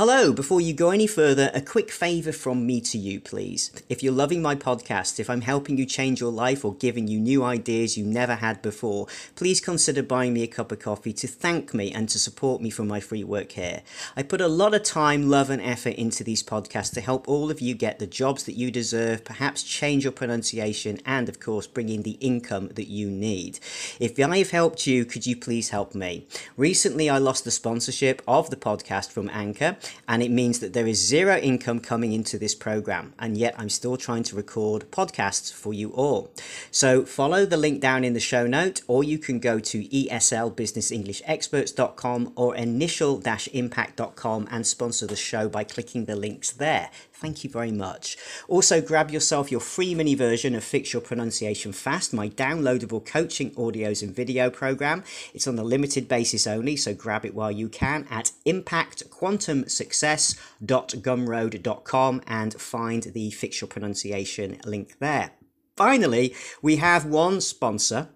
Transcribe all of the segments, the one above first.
Hello, before you go any further, a quick favour from me to you, please. If you're loving my podcast, if I'm helping you change your life or giving you new ideas you never had before, please consider buying me a cup of coffee to thank me and to support me for my free work here. I put a lot of time, love, and effort into these podcasts to help all of you get the jobs that you deserve, perhaps change your pronunciation, and of course, bring in the income that you need. If I've helped you, could you please help me? Recently, I lost the sponsorship of the podcast from Anchor and it means that there is zero income coming into this program. And yet i'm still trying to record podcasts for you all. So follow the link down in the show note or you can go to eslbusinessenglishexperts.com or initial-impact.com and sponsor the show by clicking the links there Thank you very much. Also, grab yourself your free mini version of Fix Your Pronunciation Fast, my downloadable coaching audios and video program. It's on a limited basis only, so grab it while you can at impactquantumsuccess.gumroad.com and find the Fix Your Pronunciation link there. Finally, we have one sponsor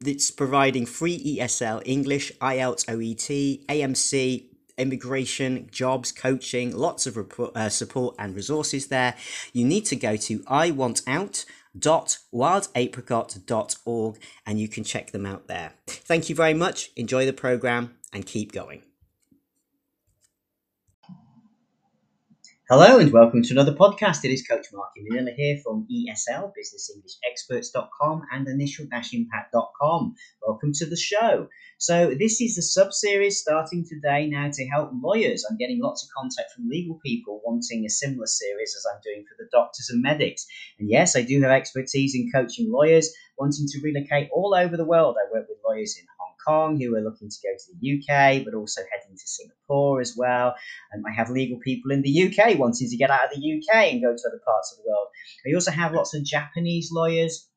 that's providing free ESL English, IELTS OET, AMC, immigration, jobs, coaching, lots of uh, support and resources there. You need to go to iwantout.wildapricot.org and you can check them out there. Thank you very much. Enjoy the program and keep going. Hello and welcome to another podcast. It is Coach Mark Manila here from ESL, businessenglishexperts.com and initial-impact.com. Welcome to the show. So this is a sub-series starting today now to help lawyers. I'm getting lots of contact from legal people wanting a similar series as I'm doing for the doctors and medics. And yes, I do have expertise in coaching lawyers wanting to relocate all over the world. I work with lawyers in Kong who are looking to go to the UK, but also heading to Singapore as well. And I have legal people in the UK wanting to get out of the UK and go to other parts of the world. I also have lots of Japanese lawyers.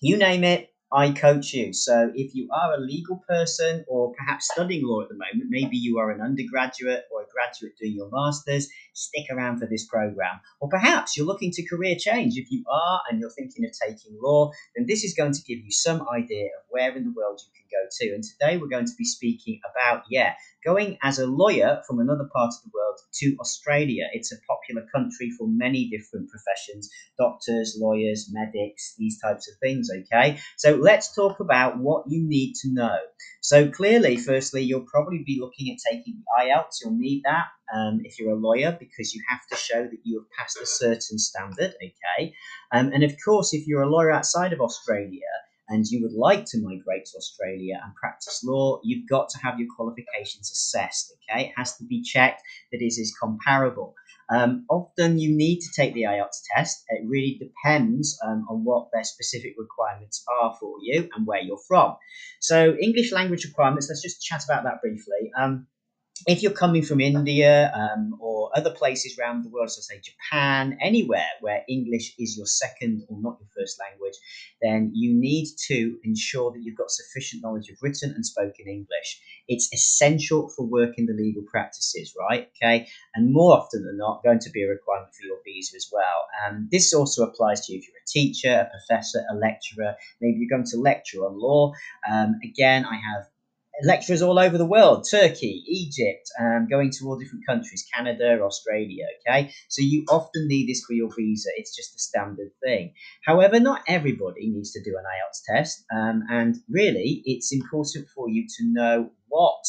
You name it, I coach you. So if you are a legal person or perhaps studying law at the moment, maybe you are an undergraduate or a graduate doing your master's, stick around for this program. Or perhaps you're looking to career change. If you are and you're thinking of taking law, then this is going to give you some idea of where in the world you can go to. And today we're going to be speaking about, yeah, going as a lawyer from another part of the world to Australia. It's a popular country for many different professions doctors, lawyers, medics, these types of things. Okay, so let's talk about what you need to know. So, clearly, firstly, you'll probably be looking at taking the IELTS, you'll need that. Um, if you're a lawyer, because you have to show that you have passed a certain standard, okay? Um, and of course, if you're a lawyer outside of Australia, and you would like to migrate to Australia and practice law, you've got to have your qualifications assessed. Okay, it has to be checked that it is comparable. Um, often you need to take the IELTS test. It really depends um, on what their specific requirements are for you and where you're from. So, English language requirements, let's just chat about that briefly. Um, if you're coming from India um, or other places around the world, so say Japan, anywhere where English is your second or not your first language, then you need to ensure that you've got sufficient knowledge of written and spoken English. It's essential for work in the legal practices, right? Okay, and more often than not, going to be a requirement for your visa as well. And this also applies to you if you're a teacher, a professor, a lecturer. Maybe you're going to lecture on law. Um, again, I have lecturers all over the world Turkey, Egypt, um, going to all different countries, Canada, Australia. Okay, so you often need this for your visa, it's just a standard thing. However, not everybody needs to do an IELTS test, um, and really, it's important for you to know what.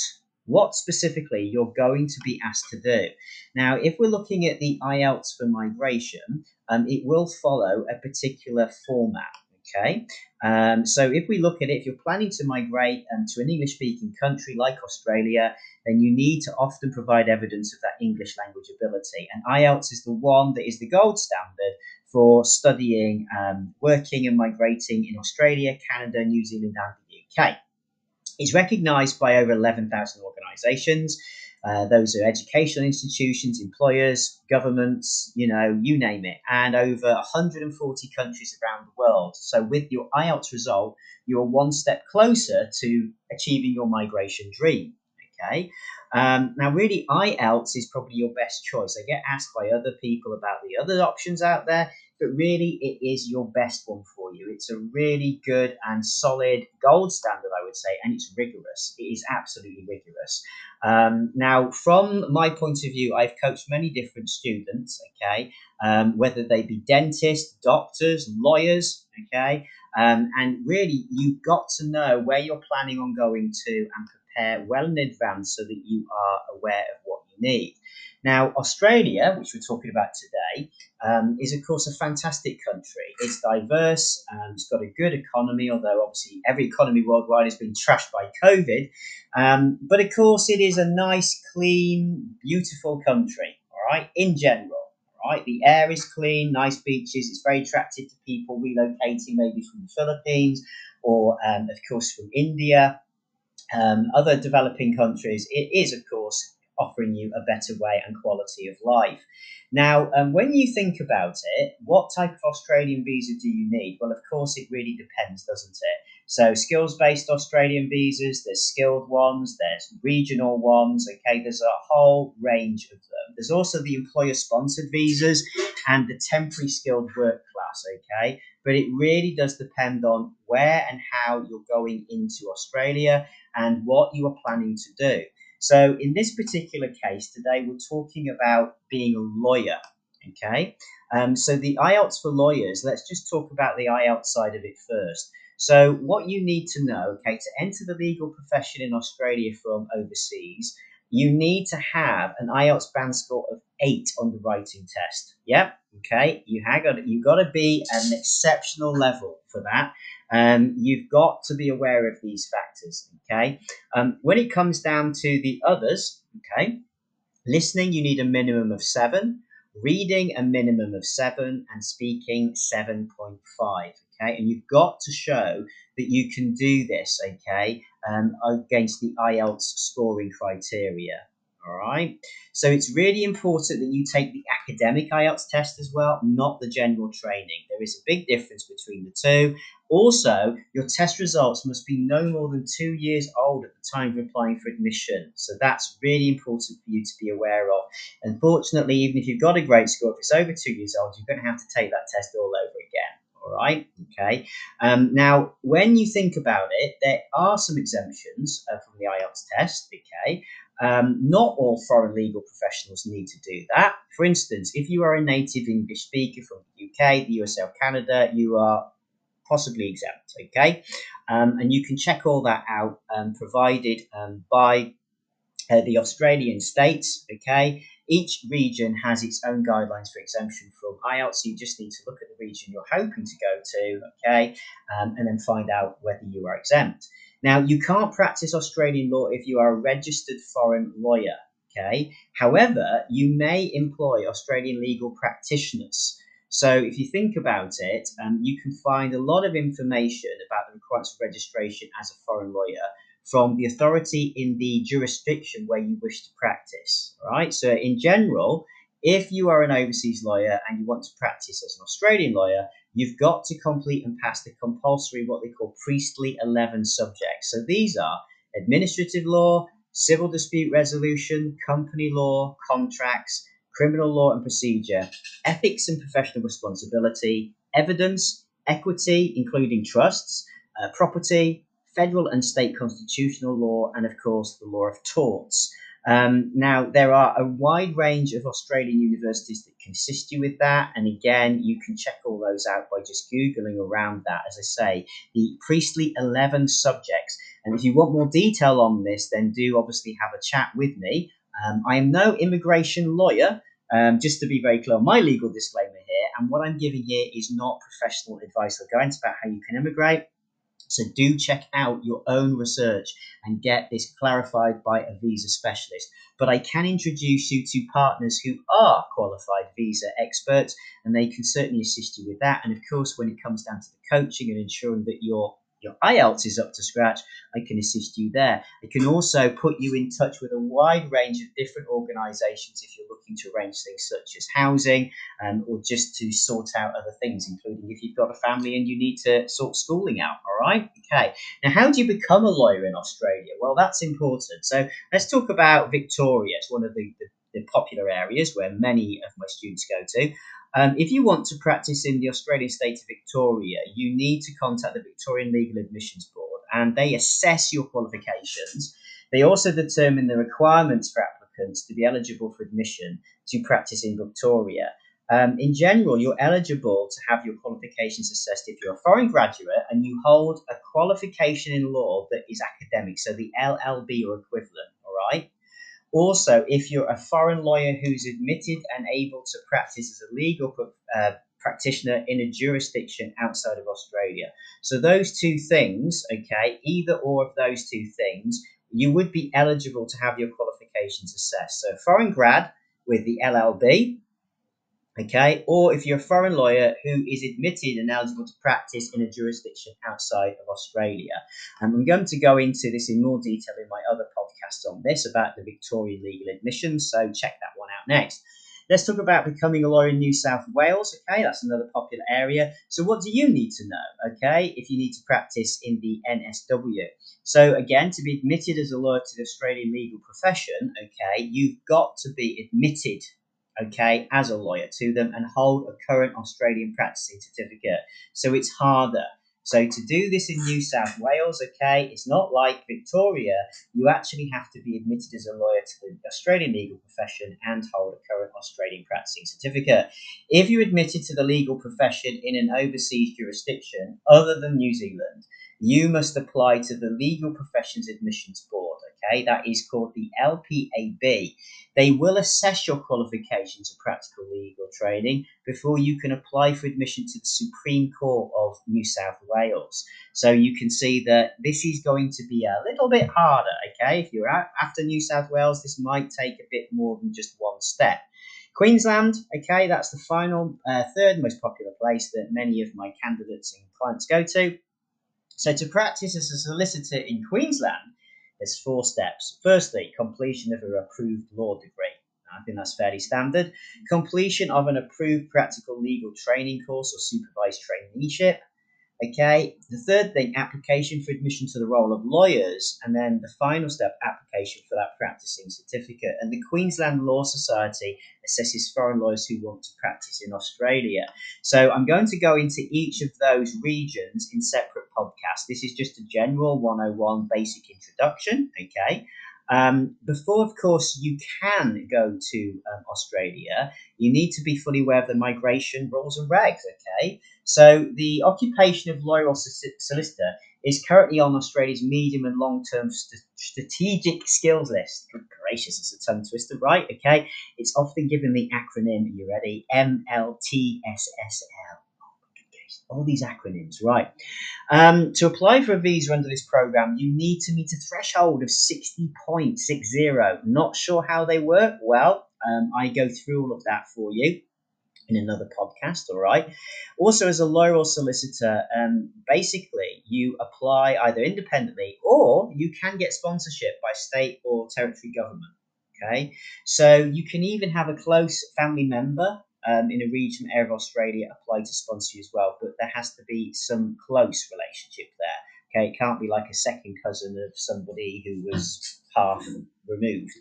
What specifically you're going to be asked to do. Now, if we're looking at the IELTS for migration, um, it will follow a particular format. Okay, um, so if we look at it, if you're planning to migrate um, to an English speaking country like Australia, then you need to often provide evidence of that English language ability. And IELTS is the one that is the gold standard for studying, um, working, and migrating in Australia, Canada, New Zealand, and the UK. It's recognised by over 11,000 organisations. Uh, those are educational institutions, employers, governments, you know, you name it, and over 140 countries around the world. So, with your IELTS result, you're one step closer to achieving your migration dream. Okay. Um, now, really, IELTS is probably your best choice. I get asked by other people about the other options out there. But really it is your best one for you. It's a really good and solid gold standard, I would say, and it's rigorous. It is absolutely rigorous. Um, now, from my point of view, I've coached many different students, okay, um, whether they be dentists, doctors, lawyers, okay, um, and really you've got to know where you're planning on going to and prepare well in advance so that you are aware of what you need. Now, Australia, which we're talking about today, um, is of course a fantastic country. It's diverse, and it's got a good economy, although obviously every economy worldwide has been trashed by COVID. Um, but of course, it is a nice, clean, beautiful country, all right, in general. Right, the air is clean, nice beaches. It's very attractive to people relocating, maybe from the Philippines or, um, of course, from India, um, other developing countries. It is, of course, offering you a better way and quality of life. Now, um, when you think about it, what type of Australian visa do you need? Well, of course, it really depends, doesn't it? So, skills based Australian visas, there's skilled ones, there's regional ones, okay, there's a whole range of them. There's also the employer sponsored visas and the temporary skilled work class, okay? But it really does depend on where and how you're going into Australia and what you are planning to do. So in this particular case today, we're talking about being a lawyer. Okay. Um, so the IELTS for lawyers, let's just talk about the IELTS side of it first. So what you need to know, okay, to enter the legal profession in Australia from overseas, you need to have an IELTS band score of eight on the writing test. Yep. Okay. You have got you got to be an exceptional level for that. Um, you've got to be aware of these factors. Okay. Um, when it comes down to the others, okay, listening, you need a minimum of seven, reading, a minimum of seven, and speaking, 7.5. Okay. And you've got to show that you can do this, okay, um, against the IELTS scoring criteria. All right. So it's really important that you take the academic IELTS test as well, not the general training. There is a big difference between the two. Also, your test results must be no more than two years old at the time of applying for admission. So that's really important for you to be aware of. Unfortunately, even if you've got a great score, if it's over two years old, you're going to have to take that test all over again. All right. Okay. Um, now, when you think about it, there are some exemptions uh, from the IELTS test. Okay. Um, not all foreign legal professionals need to do that. For instance, if you are a native English speaker from the UK, the USA, or Canada, you are possibly exempt. Okay, um, and you can check all that out um, provided um, by uh, the Australian states. Okay, each region has its own guidelines for exemption from IELTS. So you just need to look at the region you're hoping to go to. Okay, um, and then find out whether you are exempt. Now, you can't practice Australian law if you are a registered foreign lawyer. Okay. However, you may employ Australian legal practitioners. So, if you think about it, um, you can find a lot of information about the requirements of registration as a foreign lawyer from the authority in the jurisdiction where you wish to practice. Right. So, in general, if you are an overseas lawyer and you want to practice as an Australian lawyer, you've got to complete and pass the compulsory, what they call Priestley 11 subjects. So these are administrative law, civil dispute resolution, company law, contracts, criminal law and procedure, ethics and professional responsibility, evidence, equity, including trusts, uh, property, federal and state constitutional law, and of course the law of torts. Um, now, there are a wide range of Australian universities that can assist you with that. And again, you can check all those out by just Googling around that. As I say, the Priestley 11 subjects. And if you want more detail on this, then do obviously have a chat with me. Um, I am no immigration lawyer. Um, just to be very clear, my legal disclaimer here, and what I'm giving here is not professional advice or guidance about how you can immigrate. So do check out your own research and get this clarified by a visa specialist. But I can introduce you to partners who are qualified visa experts and they can certainly assist you with that. And of course, when it comes down to the coaching and ensuring that you're your IELTS is up to scratch, I can assist you there. I can also put you in touch with a wide range of different organisations if you're looking to arrange things such as housing um, or just to sort out other things, including if you've got a family and you need to sort schooling out. All right. Okay. Now, how do you become a lawyer in Australia? Well, that's important. So let's talk about Victoria. It's one of the, the, the popular areas where many of my students go to. Um, if you want to practice in the Australian state of Victoria, you need to contact the Victorian Legal Admissions Board and they assess your qualifications. They also determine the requirements for applicants to be eligible for admission to practice in Victoria. Um, in general, you're eligible to have your qualifications assessed if you're a foreign graduate and you hold a qualification in law that is academic, so the LLB or equivalent, all right? Also, if you're a foreign lawyer who's admitted and able to practice as a legal uh, practitioner in a jurisdiction outside of Australia. So, those two things, okay, either or of those two things, you would be eligible to have your qualifications assessed. So, foreign grad with the LLB, okay, or if you're a foreign lawyer who is admitted and eligible to practice in a jurisdiction outside of Australia. And I'm going to go into this in more detail in my other podcast on this about the Victorian legal admissions, so check that one out next. Let's talk about becoming a lawyer in New South Wales. Okay, that's another popular area. So, what do you need to know? Okay, if you need to practice in the NSW. So, again, to be admitted as a lawyer to the Australian legal profession, okay, you've got to be admitted okay, as a lawyer to them and hold a current Australian practicing certificate. So it's harder. So to do this in New South Wales, okay, it's not like Victoria. You actually have to be admitted as a lawyer to the Australian legal profession and hold a current Australian practicing certificate. If you're admitted to the legal profession in an overseas jurisdiction other than New Zealand, you must apply to the Legal Professions Admissions Board. Okay, that is called the LPAB. They will assess your qualifications of practical legal training before you can apply for admission to the Supreme Court of New South Wales. So you can see that this is going to be a little bit harder. Okay, if you're out after New South Wales, this might take a bit more than just one step. Queensland, okay, that's the final, uh, third most popular place that many of my candidates and clients go to. So, to practice as a solicitor in Queensland, there's four steps. Firstly, completion of a approved law degree. I think that's fairly standard. Completion of an approved practical legal training course or supervised traineeship. Okay, the third thing, application for admission to the roll of lawyers, and then the final step, application for that practicing certificate. And the Queensland Law Society assesses foreign lawyers who want to practice in Australia. So I'm going to go into each of those regions in separate podcasts. This is just a general 101 basic introduction, okay? Um, before, of course, you can go to um, Australia, you need to be fully aware of the migration rules and regs. Okay, so the occupation of lawyer or solicitor is currently on Australia's medium and long term st- strategic skills list. Good gracious, it's a tongue twister, right? Okay, it's often given the acronym. You ready? MLTSSL all these acronyms, right? Um, to apply for a visa under this program, you need to meet a threshold of 60.60. Not sure how they work? Well, um, I go through all of that for you in another podcast, all right? Also, as a lawyer or solicitor, um, basically, you apply either independently or you can get sponsorship by state or territory government. Okay, so you can even have a close family member um, in a region area of Australia apply to sponsor you as well, but there has to be some close relationship there. Okay, it can't be like a second cousin of somebody who was half removed.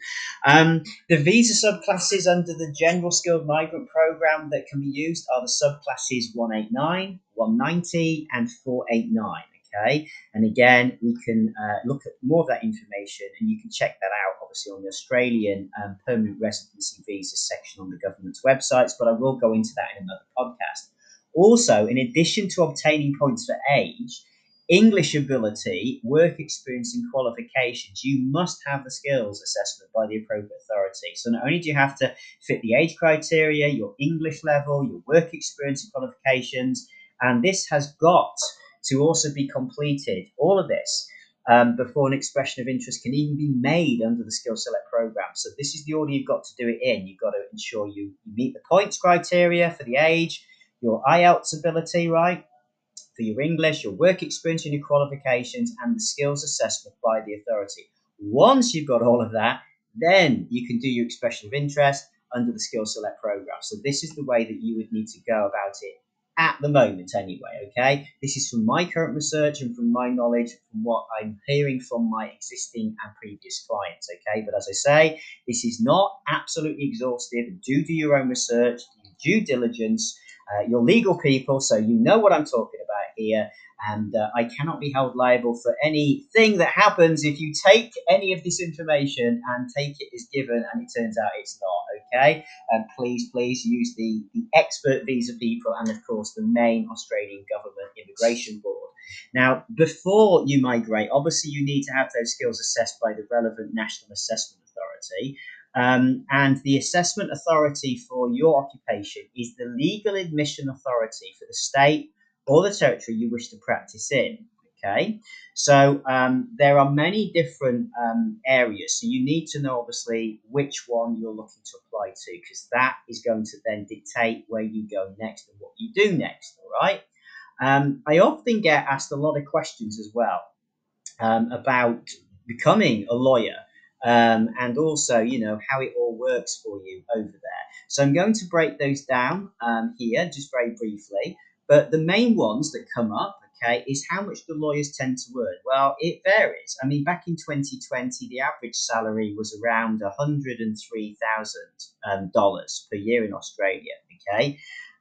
Um, the visa subclasses under the General Skilled Migrant Program that can be used are the subclasses 189, 190, and 489. Okay, and again, we can uh, look at more of that information and you can check that out obviously on the Australian um, permanent residency visa section on the government's websites, but I will go into that in another podcast. Also, in addition to obtaining points for age, English ability, work experience, and qualifications, you must have the skills assessment by the appropriate authority. So, not only do you have to fit the age criteria, your English level, your work experience and qualifications, and this has got to also be completed, all of this, um, before an expression of interest can even be made under the SkillSelect program. So this is the order you've got to do it in. You've got to ensure you, you meet the points criteria for the age, your IELTS ability, right? For your English, your work experience and your qualifications, and the skills assessment by the authority. Once you've got all of that, then you can do your expression of interest under the SkillSelect program. So this is the way that you would need to go about it at the moment anyway okay? This is from my current research and from my knowledge from what i'm hearing from my existing and previous clients okay? But as i say this is not absolutely exhaustive. Do do your own research you due diligence. Uh, you're legal people, so you know what I'm talking about here and uh, I cannot be held liable for anything that happens if you take any of this information and take it as given and it turns out it's not. Okay, and please, please use the, the expert visa people and of course the main Australian government immigration board. Now, before you migrate, obviously you need to have those skills assessed by the relevant national assessment authority. Um, and the assessment authority for your occupation is the legal admission authority for the state or the territory you wish to practice in. Okay, so um, there are many different um, areas. So you need to know obviously which one you're looking to apply to because that is going to then dictate where you go next and what you do next. All right. Um, I often get asked a lot of questions as well um, about becoming a lawyer. Um, and also, you know, how it all works for you over there. So I'm going to break those down um, here just very briefly. But the main ones that come up, okay, is how much the lawyers tend to earn. Well, it varies. I mean, back in 2020, the average salary was around $103,000 um, per year in Australia, okay?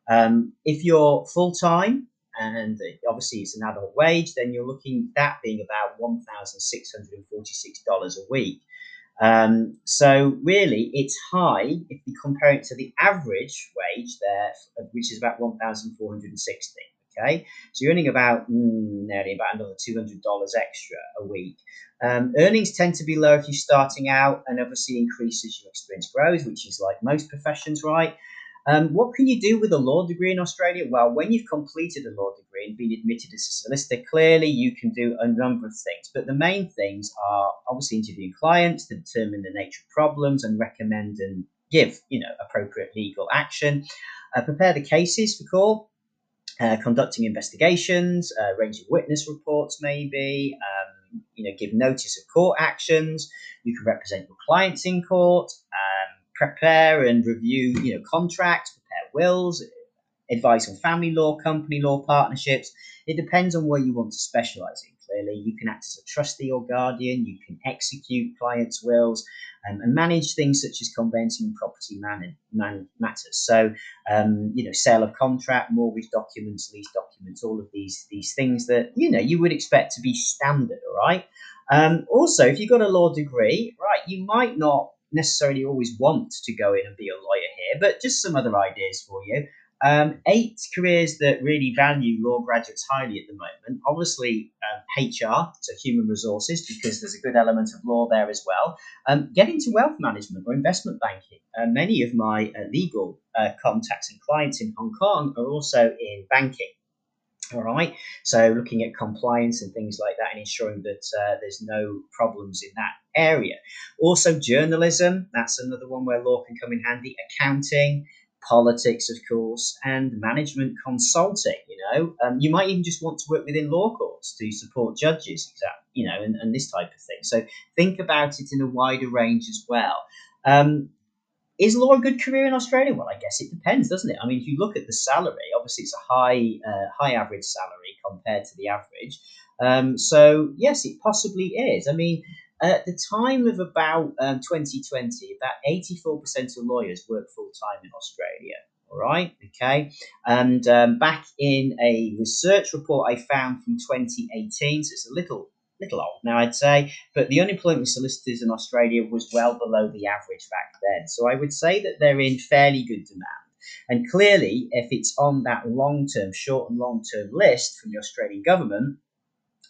Um, if you're full time, and obviously it's an adult wage, then you're looking at that being about $1,646 a week. Um, so really, it's high if you compare it to the average wage there, which is about one thousand four hundred and sixty. Okay, so you're earning about mm, nearly about another two hundred dollars extra a week. Um, earnings tend to be low if you're starting out, and obviously increase as your experience grows, which is like most professions, right? Um, what can you do with a law degree in Australia? Well, when you've completed a law degree and been admitted as a solicitor, clearly you can do a number of things. But the main things are obviously interviewing clients to determine the nature of problems and recommend and give, you know, appropriate legal action. Uh, prepare the cases for court. Uh, conducting investigations, uh, arranging witness reports, maybe, um, you know, give notice of court actions. You can represent your clients in court. Um, prepare and review, you know, contracts, prepare wills, advice on family law, company law, partnerships. It depends on where you want to specialize in. Clearly, you can act as a trustee or guardian, you can execute clients' wills, um, and manage things such as conveyancing and property man- man- matters. So, um, you know, sale of contract, mortgage documents, lease documents, all of these these things that you know you would expect to be standard. All right. Um, also, if you've got a law degree, right, you might not necessarily always want to go in and be a lawyer here, but just some other ideas for you. Um, eight careers that really value law graduates highly at the moment. Obviously, um, HR, so human resources, because there's a good element of law there as well. Um, into wealth management or investment banking. Uh, many of my uh, legal uh, contacts and clients in Hong Kong are also in banking. All right. So looking at compliance and things like that and ensuring that uh, there's no problems in that area. Also, journalism. That's another one where law can come in handy. Accounting, politics, of course, and management consulting. You know, um, you might even just want to work within law courts to support judges, you know, and, and this type of thing. So think about it in a wider range as well. Um, is law a good career in Australia? Well, I guess it depends, doesn't it? I mean, if you look at the salary, obviously it's a high, uh, high average salary compared to the average. Um, so yes, it possibly is. I mean, at the time of about um, 2020, about 84% of lawyers work full time in Australia. All right, okay. And um, back in a research report I found from 2018, so it's a little little old now, I'd say, but the unemployment solicitors in Australia was well below the average back then. So I would say that they're in fairly good demand. And clearly, if it's on that long term, short and long term list from the Australian government,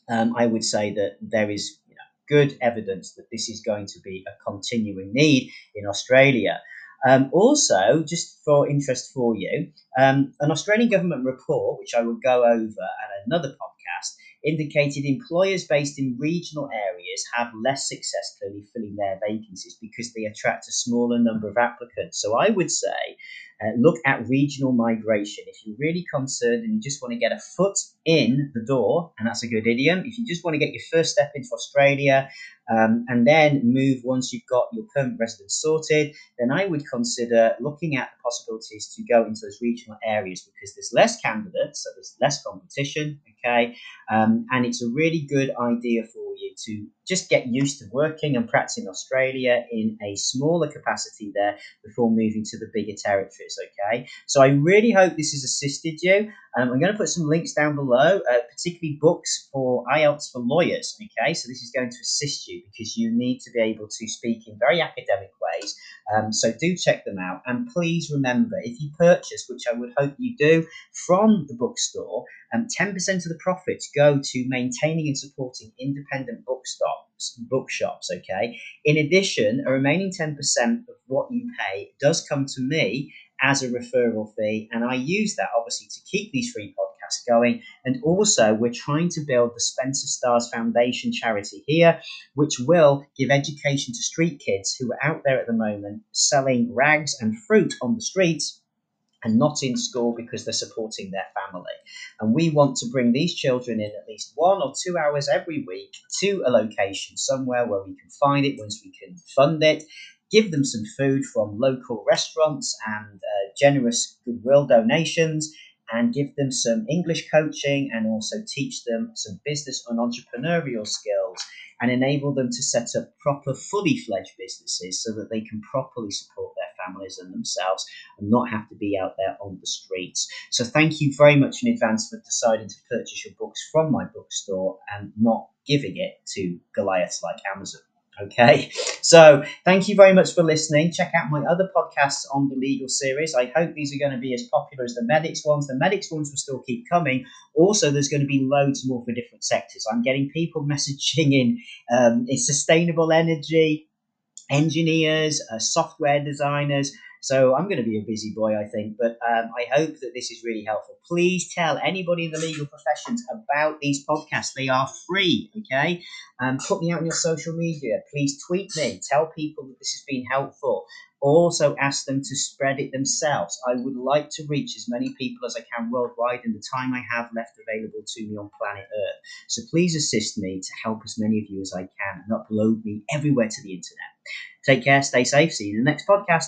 um, I would say that there is you know, good evidence that this is going to be a continuing need in Australia. Um, also, just for interest for you, um, an Australian government report, which I will go over at another podcast, indicated employers based in regional areas have less success clearly filling their vacancies because they attract a smaller number of applicants. So I would say uh, look at regional migration. If you're really concerned and you just want to get a foot in the door, and that's a good idiom, if you just want to get your first step into Australia um, and then move once you've got your permanent residence sorted, then I would consider looking at the possibilities to go into those regional areas because there's less candidates, so there's less competition, okay, um, and it's a really good idea for you to just get used to working and practicing Australia in a smaller capacity there before moving to the bigger territories. Okay, so I really hope this has assisted you. Um, I'm going to put some links down below, uh, particularly books for IELTS for lawyers. Okay, so this is going to assist you because you need to be able to speak in very academic ways. Um, so do check them out, and please remember if you purchase, which I would hope you do, from the bookstore, um, 10% of the profits go to maintaining and supporting independent bookstops, bookshops. Okay. In addition, a remaining 10% of what you pay does come to me as a referral fee, and I use that obviously to keep these free podcasts going. And also, we're trying to build the Spencer Stars Foundation charity here, which will give education to street kids who are out there at the moment selling rags and fruit on the streets and not in school because they're supporting their family. And we want to bring these children in at least one or two hours every week to a location somewhere where we can find it once we can fund it. Give them some food from local restaurants and uh, generous goodwill donations, and give them some English coaching and also teach them some business and entrepreneurial skills and enable them to set up proper, fully fledged businesses so that they can properly support their families and themselves and not have to be out there on the streets. So, thank you very much in advance for deciding to purchase your books from my bookstore and not giving it to Goliaths like Amazon. Okay, so thank you very much for listening. Check out my other podcasts on the legal series. I hope these are going to be as popular as the medics ones. The medics ones will still keep coming. Also, there's going to be loads more for different sectors. I'm getting people messaging in, um, in sustainable energy, engineers, uh, software designers. So I'm going to be a busy boy, I think, but um, I hope that this is really helpful. Please tell anybody in the legal professions about these podcasts. They are free, okay? Um, put me out on your social media. Please tweet me. Tell people that this has been helpful. Also, ask them to spread it themselves. I would like to reach as many people as I can worldwide in the time I have left available to me on planet Earth. So please assist me to help as many of you as I can and upload me everywhere to the internet. Take care, stay safe, see you in the next podcast.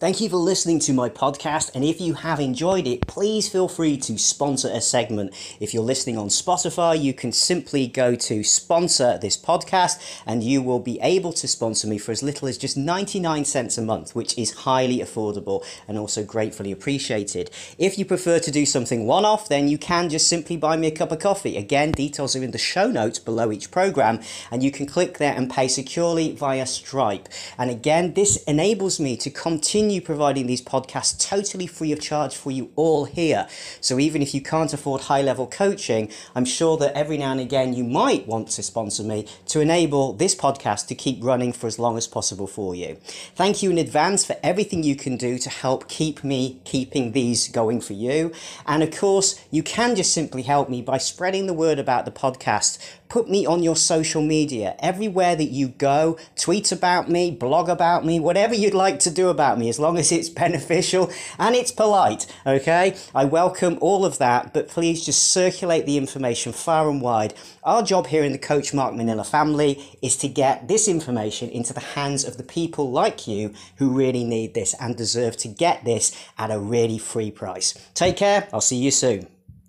Thank you for listening to my podcast, and if you have enjoyed it, please feel free to sponsor a segment. If you're listening on Spotify, you can simply go to sponsor this podcast, and you will be able to sponsor me for as little as just 99 cents a month, which is highly affordable and also gratefully appreciated. If you prefer to do something one off, then you can just simply buy me a cup of coffee. Again, details are in the show notes below each program, and you can click there and pay securely via Stripe. And again, this enables me to continue continue providing these podcasts totally free of charge for you all here. So even if you can't afford high level coaching, I'm sure that every now and again you might want to sponsor me to enable this podcast to keep running for as long as possible for you. Thank you in advance for everything you can do to help keep me keeping these going for you. And of course, you can just simply help me by spreading the word about the podcast put me on your social media. Everywhere that you go, tweet about me, blog about me, whatever you'd like to do about me, as long as it's beneficial and it's polite, okay? I welcome all of that, but please just circulate the information far and wide. Our job here in the Coach Mark Manila family is to get this information into the hands of the people like you who really need this and deserve to get this at a really free price. Take care. I'll see you soon.